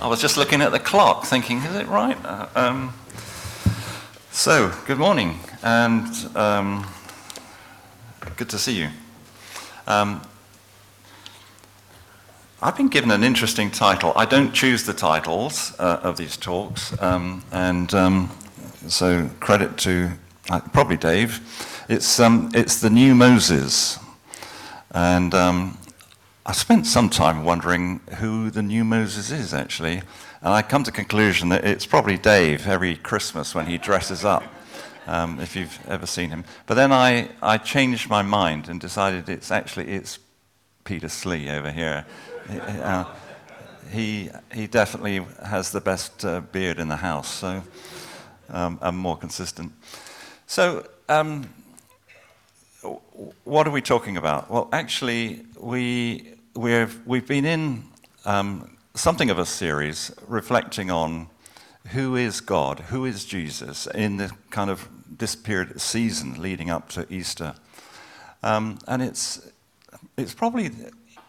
I was just looking at the clock, thinking, is it right? Uh, um, so, good morning, and um, good to see you. Um, I've been given an interesting title. I don't choose the titles uh, of these talks, um, and um, so credit to uh, probably Dave. It's, um, it's the new Moses. And um, I spent some time wondering who the new Moses is, actually. And I come to the conclusion that it's probably Dave every Christmas when he dresses up, um, if you've ever seen him. But then I, I changed my mind and decided it's actually it's Peter Slee over here. Uh, he, he definitely has the best uh, beard in the house, so um, I'm more consistent. So, um, what are we talking about? Well, actually, we, we've, we've been in um, something of a series reflecting on who is God, who is Jesus in the kind of this period season leading up to Easter. Um, and it's, it's probably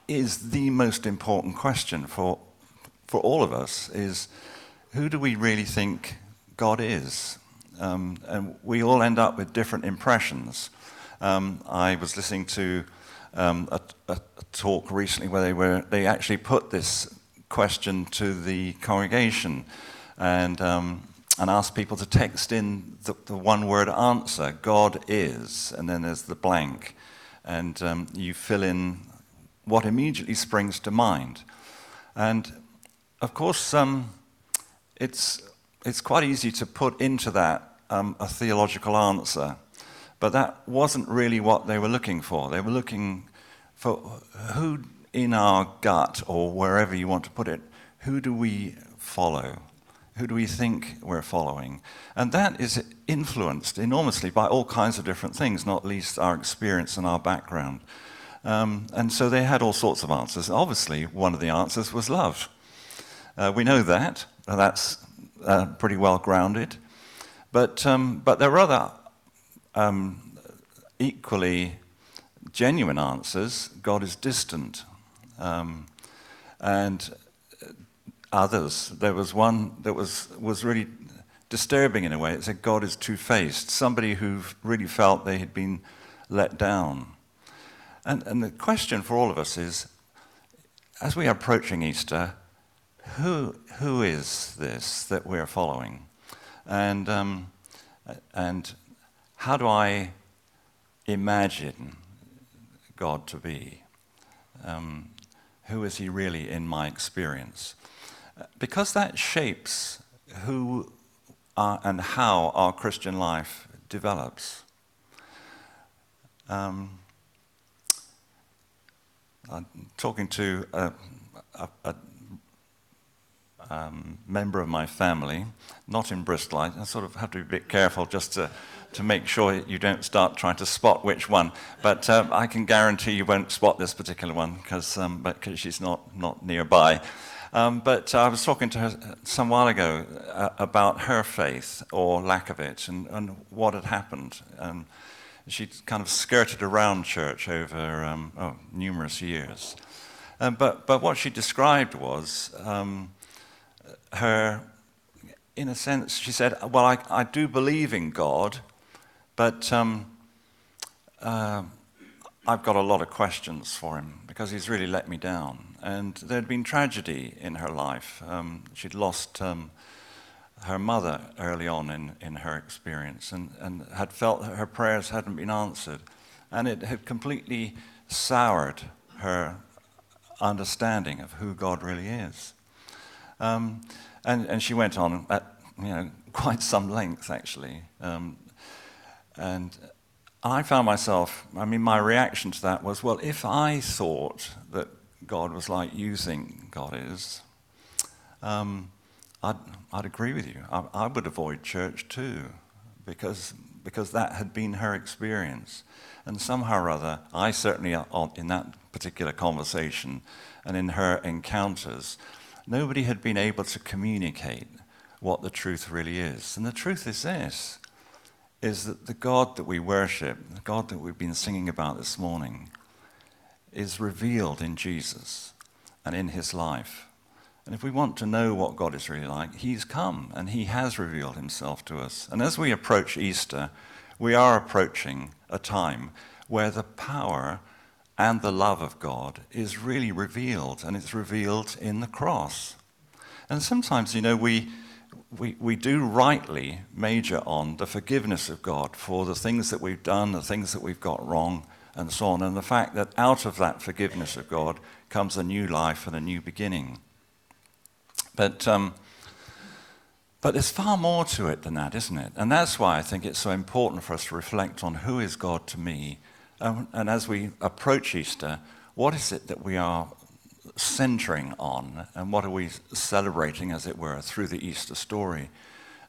is the most important question for, for all of us is who do we really think God is? Um, and we all end up with different impressions. Um, I was listening to um, a, a, talk recently where they, were, they actually put this question to the congregation and, um, and asked people to text in the, the, one word answer God is, and then there's the blank. And um, you fill in what immediately springs to mind. And of course, um, it's it's quite easy to put into that um, a theological answer, but that wasn't really what they were looking for. They were looking for who in our gut, or wherever you want to put it, who do we follow? Who do we think we're following? And that is influenced enormously by all kinds of different things, not least our experience and our background. Um, and so they had all sorts of answers. Obviously, one of the answers was love. Uh, we know that. That's uh, pretty well grounded. But, um, but there are other um, equally genuine answers. God is distant. Um, and others, there was one that was, was really disturbing in a way. It said God is two faced, somebody who really felt they had been let down. And, and the question for all of us is as we are approaching Easter, who, who is this that we're following? And, um, and how do I imagine God to be? Um, who is he really in my experience? Because that shapes who and how our Christian life develops. Um, I'm talking to a, a, a um, member of my family, not in Bristol. I, sort of have to be a bit careful just to, to make sure you don't start trying to spot which one. But um, I can guarantee you won't spot this particular one because um, cause she's not, not nearby. Um, but I was talking to her some while ago uh, about her faith or lack of it and, and what had happened. And she'd kind of skirted around church over um, oh, numerous years. Um, but, but what she described was um, her, in a sense, she said, Well, I, I do believe in God, but um, uh, I've got a lot of questions for him because he's really let me down. And there'd been tragedy in her life. Um, she'd lost um, her mother early on in, in her experience and, and had felt that her prayers hadn't been answered. And it had completely soured her understanding of who God really is. Um, and, and she went on at you know, quite some length, actually. And I found myself, I mean, my reaction to that was, well, if I thought that God was like you think God is, um, I'd, I'd agree with you. I, I would avoid church too, because, because that had been her experience. And somehow or other, I certainly, uh, in that particular conversation and in her encounters, nobody had been able to communicate what the truth really is. And the truth is this is that the God that we worship, the God that we've been singing about this morning, is revealed in Jesus and in his life. And if we want to know what God is really like, he's come and he has revealed himself to us. And as we approach Easter, we are approaching a time where the power and the love of God is really revealed, and it's revealed in the cross. And sometimes, you know, we, we, we do rightly major on the forgiveness of God for the things that we've done, the things that we've got wrong, and so on, and the fact that out of that forgiveness of God comes a new life and a new beginning. But, um, but there's far more to it than that, isn't it? And that's why I think it's so important for us to reflect on who is God to me um, and as we approach Easter, what is it that we are centering on, and what are we celebrating, as it were, through the Easter story?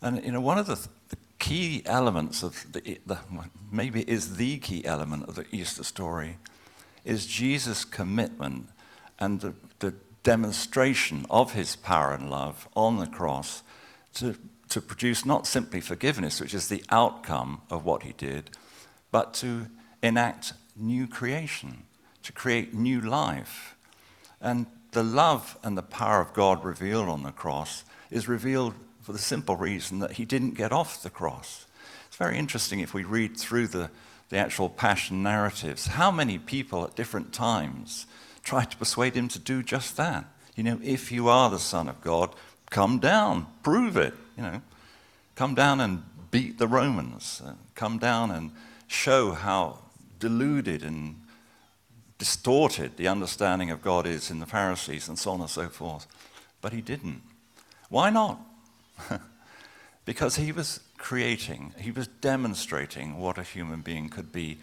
And you know, one of the, th- the key elements of the, the, maybe is the key element of the Easter story, is Jesus' commitment and the, the demonstration of his power and love on the cross to, to produce not simply forgiveness, which is the outcome of what he did, but to enact new creation, to create new life. And the love and the power of God revealed on the cross is revealed for the simple reason that he didn't get off the cross. It's very interesting if we read through the, the actual passion narratives, how many people at different times tried to persuade him to do just that. You know, if you are the Son of God, come down, prove it. You know, come down and beat the Romans, uh, come down and show how deluded and distorted the understanding of God is in the Pharisees and so on and so forth. But he didn't. Why not? because he was creating, he was demonstrating what a human being could be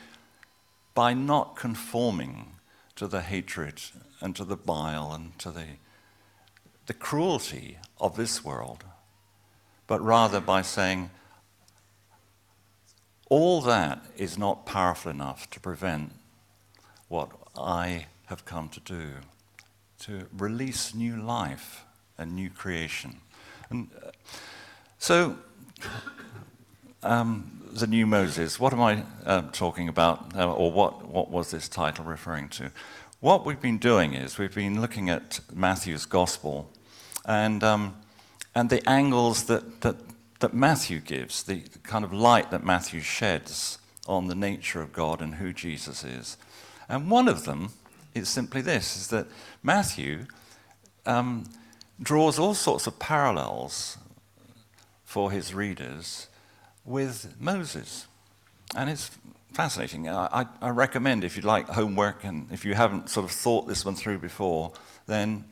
by not conforming to the hatred and to the bile and to the, the cruelty of this world, but rather by saying, all that is not powerful enough to prevent what I have come to do to release new life and new creation. And uh, so, um, the new Moses, what am I uh, talking about, uh, or what, what was this title referring to? What we've been doing is we've been looking at Matthew's gospel and, um, and the angles that, that that Matthew gives, the kind of light that Matthew sheds on the nature of God and who Jesus is. And one of them is simply this is that Matthew um, draws all sorts of parallels for his readers with Moses. And it's fascinating. I, I, recommend, if you'd like homework and if you haven't sort of thought this one through before, then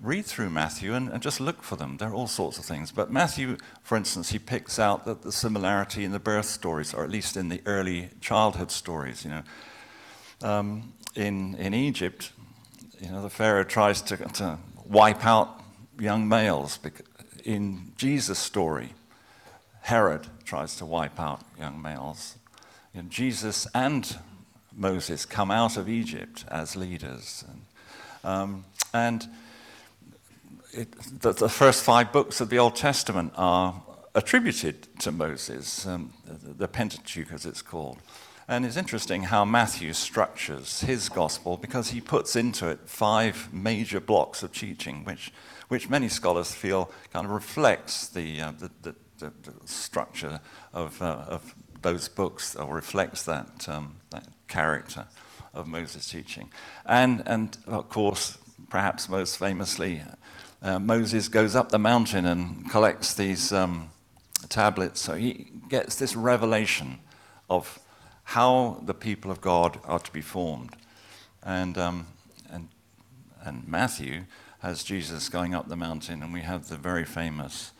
read through Matthew and, and, just look for them. There are all sorts of things. But Matthew, for instance, he picks out that the similarity in the birth stories, or at least in the early childhood stories. You know, um, in in Egypt, you know, the Pharaoh tries to, to wipe out young males. In Jesus' story, Herod tries to wipe out young males. Know, Jesus and Moses come out of Egypt as leaders, and, um, and it, the, the, first five books of the Old Testament are attributed to Moses, um, the, the Pentateuch as it's called. And it's interesting how Matthew structures his gospel because he puts into it five major blocks of teaching, which, which many scholars feel kind of reflects the, uh, the, the, the, structure of, uh, of those books, or reflects that, um, that character of Moses' teaching. And, and of course, perhaps most famously, uh, Moses goes up the mountain and collects these um, tablets. So he gets this revelation of how the people of God are to be formed. And, um, and, and Matthew has Jesus going up the mountain, and we have the very famous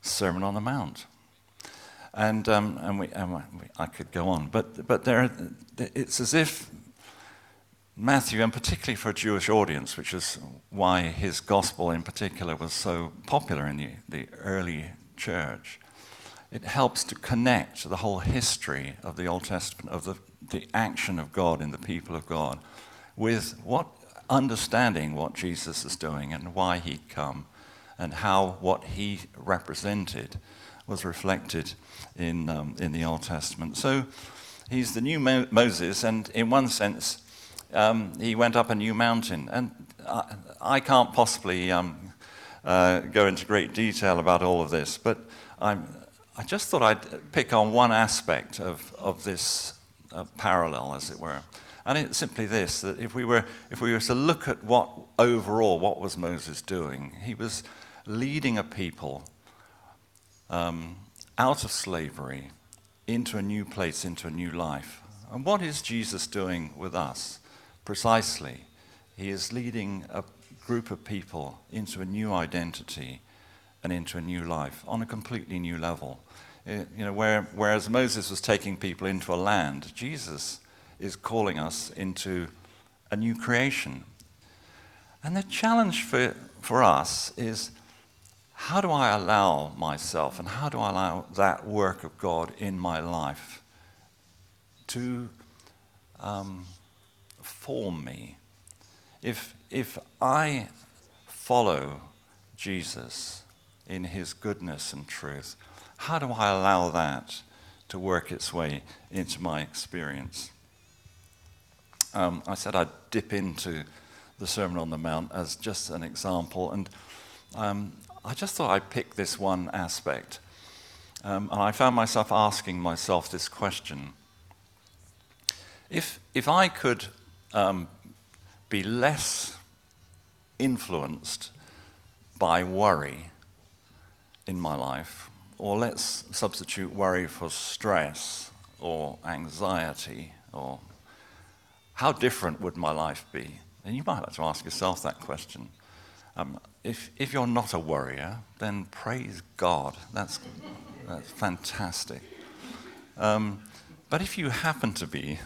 Sermon on the Mount. And, um, and, we, and we, I could go on, but, but there, it's as if Matthew, and particularly for a Jewish audience, which is why his gospel in particular was so popular in the, the early church, it helps to connect the whole history of the Old Testament, of the, the action of God in the people of God, with what understanding what Jesus is doing and why he'd come, and how what he represented was reflected in, um, in the Old Testament. So he's the new Mo- Moses, and in one sense, um, he went up a new mountain. And I, I can't possibly um, uh, go into great detail about all of this, but I'm, I just thought I'd pick on one aspect of, of this uh, parallel, as it were. And it's simply this that if we, were, if we were to look at what overall, what was Moses doing? He was leading a people um, out of slavery into a new place, into a new life. And what is Jesus doing with us? Precisely, he is leading a group of people into a new identity and into a new life on a completely new level. Uh, you know, where, whereas Moses was taking people into a land, Jesus is calling us into a new creation. And the challenge for, for us is how do I allow myself and how do I allow that work of God in my life to um, form me? If, if I follow Jesus in his goodness and truth, how do I allow that to work its way into my experience? Um, I said I'd dip into the Sermon on the Mount as just an example, and um, I just thought I'd pick this one aspect. Um, and I found myself asking myself this question If, if I could um, be less influenced by worry in my life, or let's substitute worry for stress or anxiety, or how different would my life be? And you might like to ask yourself that question. Um, if, if you're not a worrier, then praise God. That's, that's fantastic. Um, but if you happen to be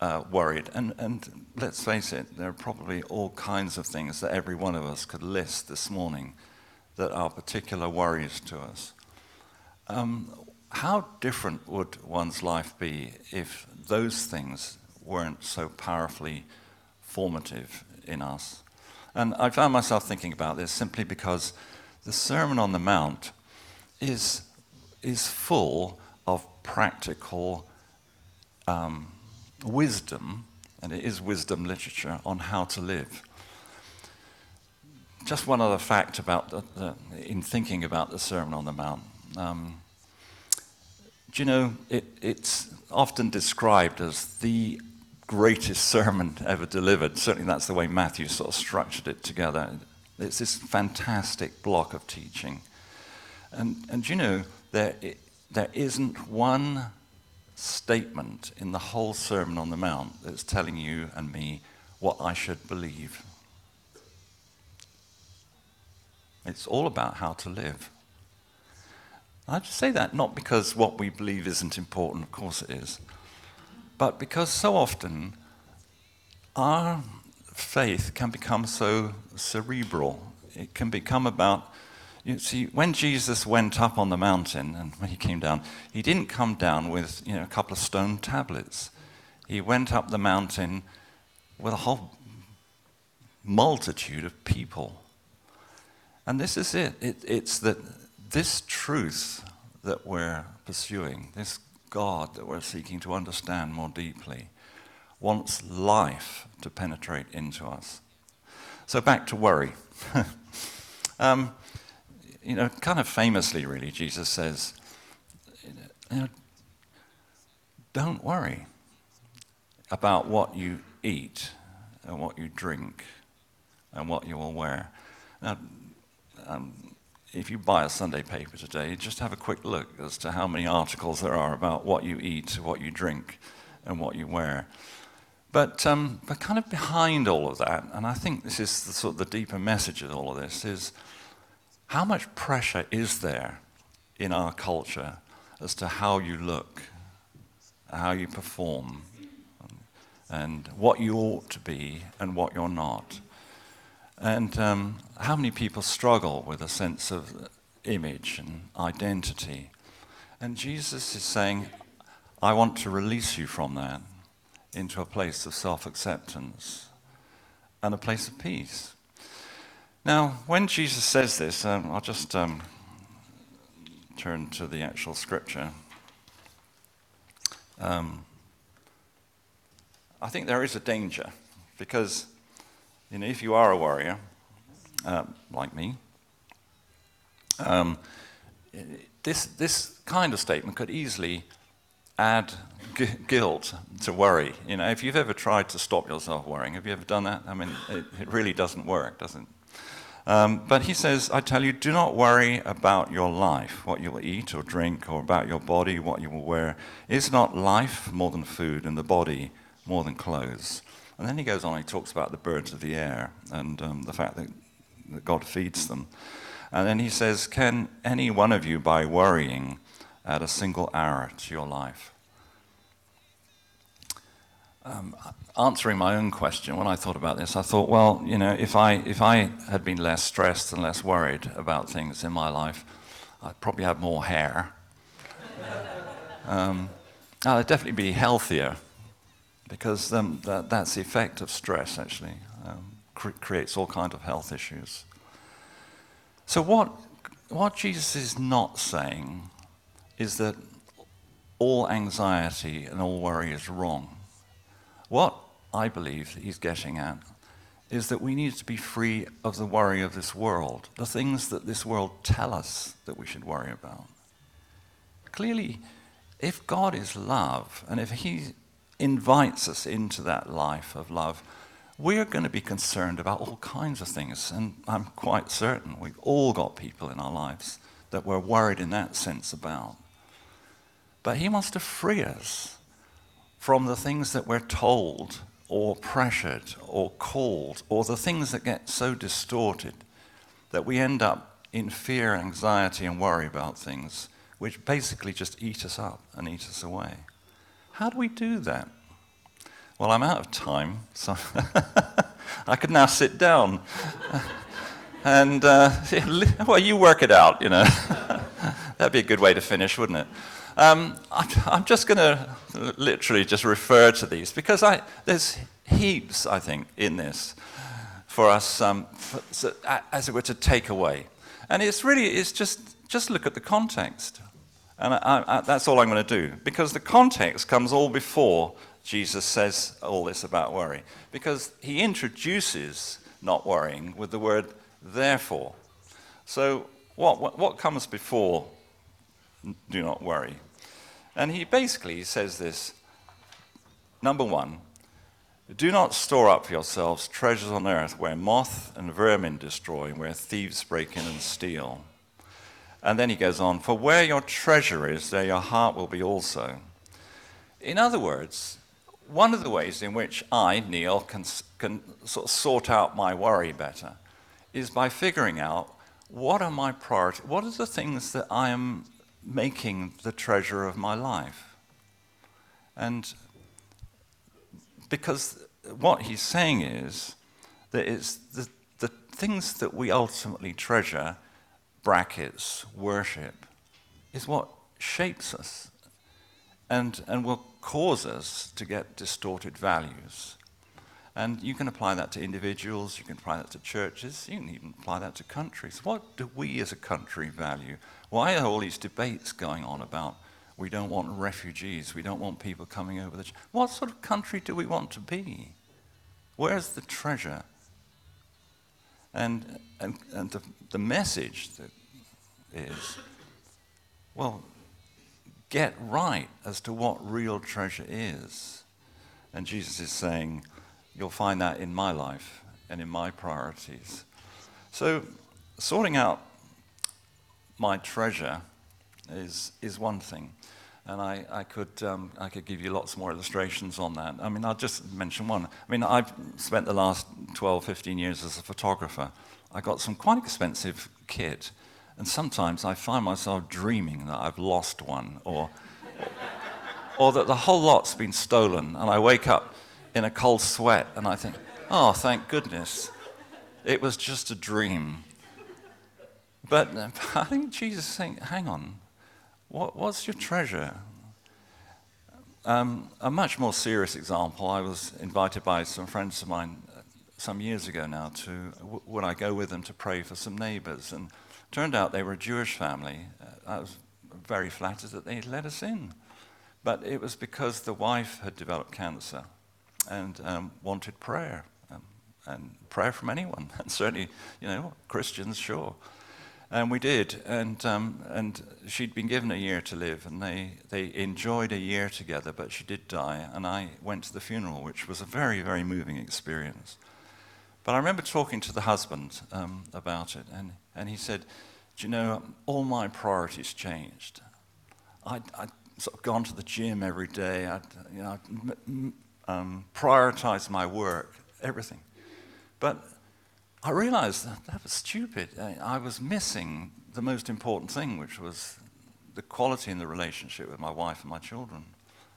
uh, worried. And, and let's face it, there are probably all kinds of things that every one of us could list this morning that are particular worries to us. Um, how different would one's life be if those things weren't so powerfully formative in us? And I found myself thinking about this simply because the Sermon on the Mount is, is full of practical um, wisdom, and it is wisdom literature, on how to live. Just one other fact about the, the, in thinking about the Sermon on the Mount. Um, do you know, it, it's often described as the greatest sermon ever delivered. Certainly, that's the way Matthew sort of structured it together. It's this fantastic block of teaching. And, and you know, there, it, there isn't one statement in the whole Sermon on the Mount that's telling you and me what I should believe. It's all about how to live. I say that not because what we believe isn't important, of course it is, but because so often our faith can become so cerebral. It can become about you see, when Jesus went up on the mountain and when he came down, he didn't come down with you know, a couple of stone tablets. He went up the mountain with a whole multitude of people. And this is it. it it's that this truth that we're pursuing, this God that we're seeking to understand more deeply, wants life to penetrate into us. So back to worry. um, you know, kind of famously, really, Jesus says, you know, don't worry about what you eat and what you drink and what you will wear. Now, um, if you buy a Sunday paper today, just have a quick look as to how many articles there are about what you eat, what you drink, and what you wear. But, um, but kind of behind all of that, and I think this is the sort of the deeper message of all of this, is how much pressure is there in our culture as to how you look, how you perform, and what you ought to be and what you're not? And um, how many people struggle with a sense of image and identity? And Jesus is saying, I want to release you from that into a place of self acceptance and a place of peace. Now, when Jesus says this, um, I'll just um, turn to the actual scripture. Um, I think there is a danger because, you know, if you are a warrior, uh, like me, um, this, this kind of statement could easily add gu- guilt to worry. You know, if you've ever tried to stop yourself worrying, have you ever done that? I mean, it, it really doesn't work, does it? Um, but he says, I tell you, do not worry about your life, what you will eat or drink, or about your body, what you will wear. Is not life more than food, and the body more than clothes? And then he goes on, he talks about the birds of the air and um, the fact that, that God feeds them. And then he says, Can any one of you, by worrying, add a single hour to your life? Um, answering my own question, when I thought about this, I thought, well, you know, if I, if I had been less stressed and less worried about things in my life, I'd probably have more hair. um, I'd definitely be healthier because um, that, that's the effect of stress, actually. Um, cre- creates all kinds of health issues. So, what, what Jesus is not saying is that all anxiety and all worry is wrong. What I believe he's getting at is that we need to be free of the worry of this world, the things that this world tell us that we should worry about. Clearly, if God is love, and if he invites us into that life of love, we're going to be concerned about all kinds of things. And I'm quite certain we've all got people in our lives that we're worried in that sense about. But he wants to free us from the things that we're told or pressured or called or the things that get so distorted that we end up in fear, anxiety, and worry about things which basically just eat us up and eat us away. How do we do that? Well, I'm out of time, so I could now sit down. and, uh, well, you work it out, you know. That'd be a good way to finish, wouldn't it? Um, I'm just going to literally just refer to these because I, there's heaps, I think, in this for us, um, for, so, as it were, to take away. And it's really, it's just, just look at the context. And I, I, that's all I'm going to do because the context comes all before Jesus says all this about worry. Because he introduces not worrying with the word therefore. So, what, what, what comes before do not worry? And he basically says this number one, do not store up for yourselves treasures on earth where moth and vermin destroy, and where thieves break in and steal. And then he goes on, for where your treasure is, there your heart will be also. In other words, one of the ways in which I, Neil, can, can sort of sort out my worry better is by figuring out what are my priorities, what are the things that I am making the treasure of my life. And because what he's saying is that it's the, the things that we ultimately treasure, brackets, worship, is what shapes us and, and will cause us to get distorted values. And you can apply that to individuals, you can apply that to churches, you can even apply that to countries. What do we as a country value? Why are all these debates going on about we don't want refugees, we don't want people coming over the. Ch-? What sort of country do we want to be? Where's the treasure? And, and, and the, the message is well, get right as to what real treasure is. And Jesus is saying, You'll find that in my life and in my priorities. So, sorting out my treasure is, is one thing. And I, I, could, um, I could give you lots more illustrations on that. I mean, I'll just mention one. I mean, I've spent the last 12, 15 years as a photographer. I got some quite expensive kit. And sometimes I find myself dreaming that I've lost one or, or that the whole lot's been stolen. And I wake up in a cold sweat and I think, oh, thank goodness. It was just a dream. But I think Jesus is saying, hang on, what, what's your treasure? Um, a much more serious example, I was invited by some friends of mine uh, some years ago now to, w- would I go with them to pray for some neighbors? And turned out they were a Jewish family. Uh, I was very flattered that they let us in. But it was because the wife had developed cancer and um, wanted prayer um, and prayer from anyone, and certainly, you know, Christians, sure. And we did, and, um, and she'd been given a year to live, and they, they enjoyed a year together, but she did die, and I went to the funeral, which was a very, very moving experience. But I remember talking to the husband um, about it, and, and he said, Do you know, all my priorities changed. I'd, I'd sort of gone to the gym every day, I'd, you know, I'd, um, prioritized my work, everything. But I realized that that was stupid. I was missing the most important thing, which was the quality in the relationship with my wife and my children.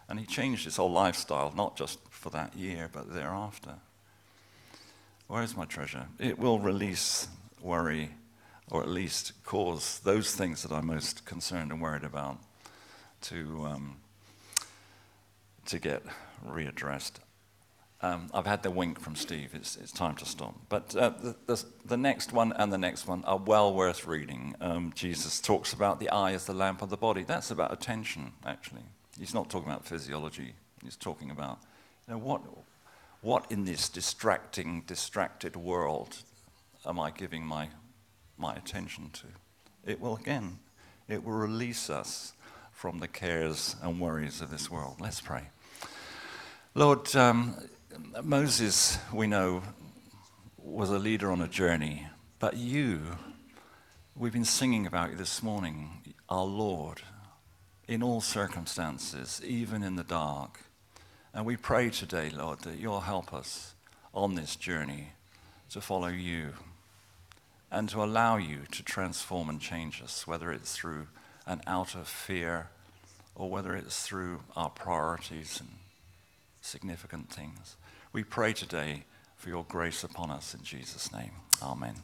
And he changed his whole lifestyle, not just for that year, but thereafter. Where is my treasure? It will release worry, or at least cause those things that I'm most concerned and worried about to, um, to get readdressed. Um, I've had the wink from Steve. It's, it's time to stop. But uh, the, the, the, next one and the next one are well worth reading. Um, Jesus talks about the eye as the lamp of the body. That's about attention, actually. He's not talking about physiology. He's talking about you know, what, what in this distracting, distracted world am I giving my, my attention to? It will, again, it will release us from the cares and worries of this world. Let's pray. Lord, um, Moses, we know, was a leader on a journey, but you, we've been singing about you this morning, our Lord, in all circumstances, even in the dark. And we pray today, Lord, that you'll help us on this journey to follow you and to allow you to transform and change us, whether it's through an out of fear or whether it's through our priorities and significant things. We pray today for your grace upon us in Jesus' name. Amen.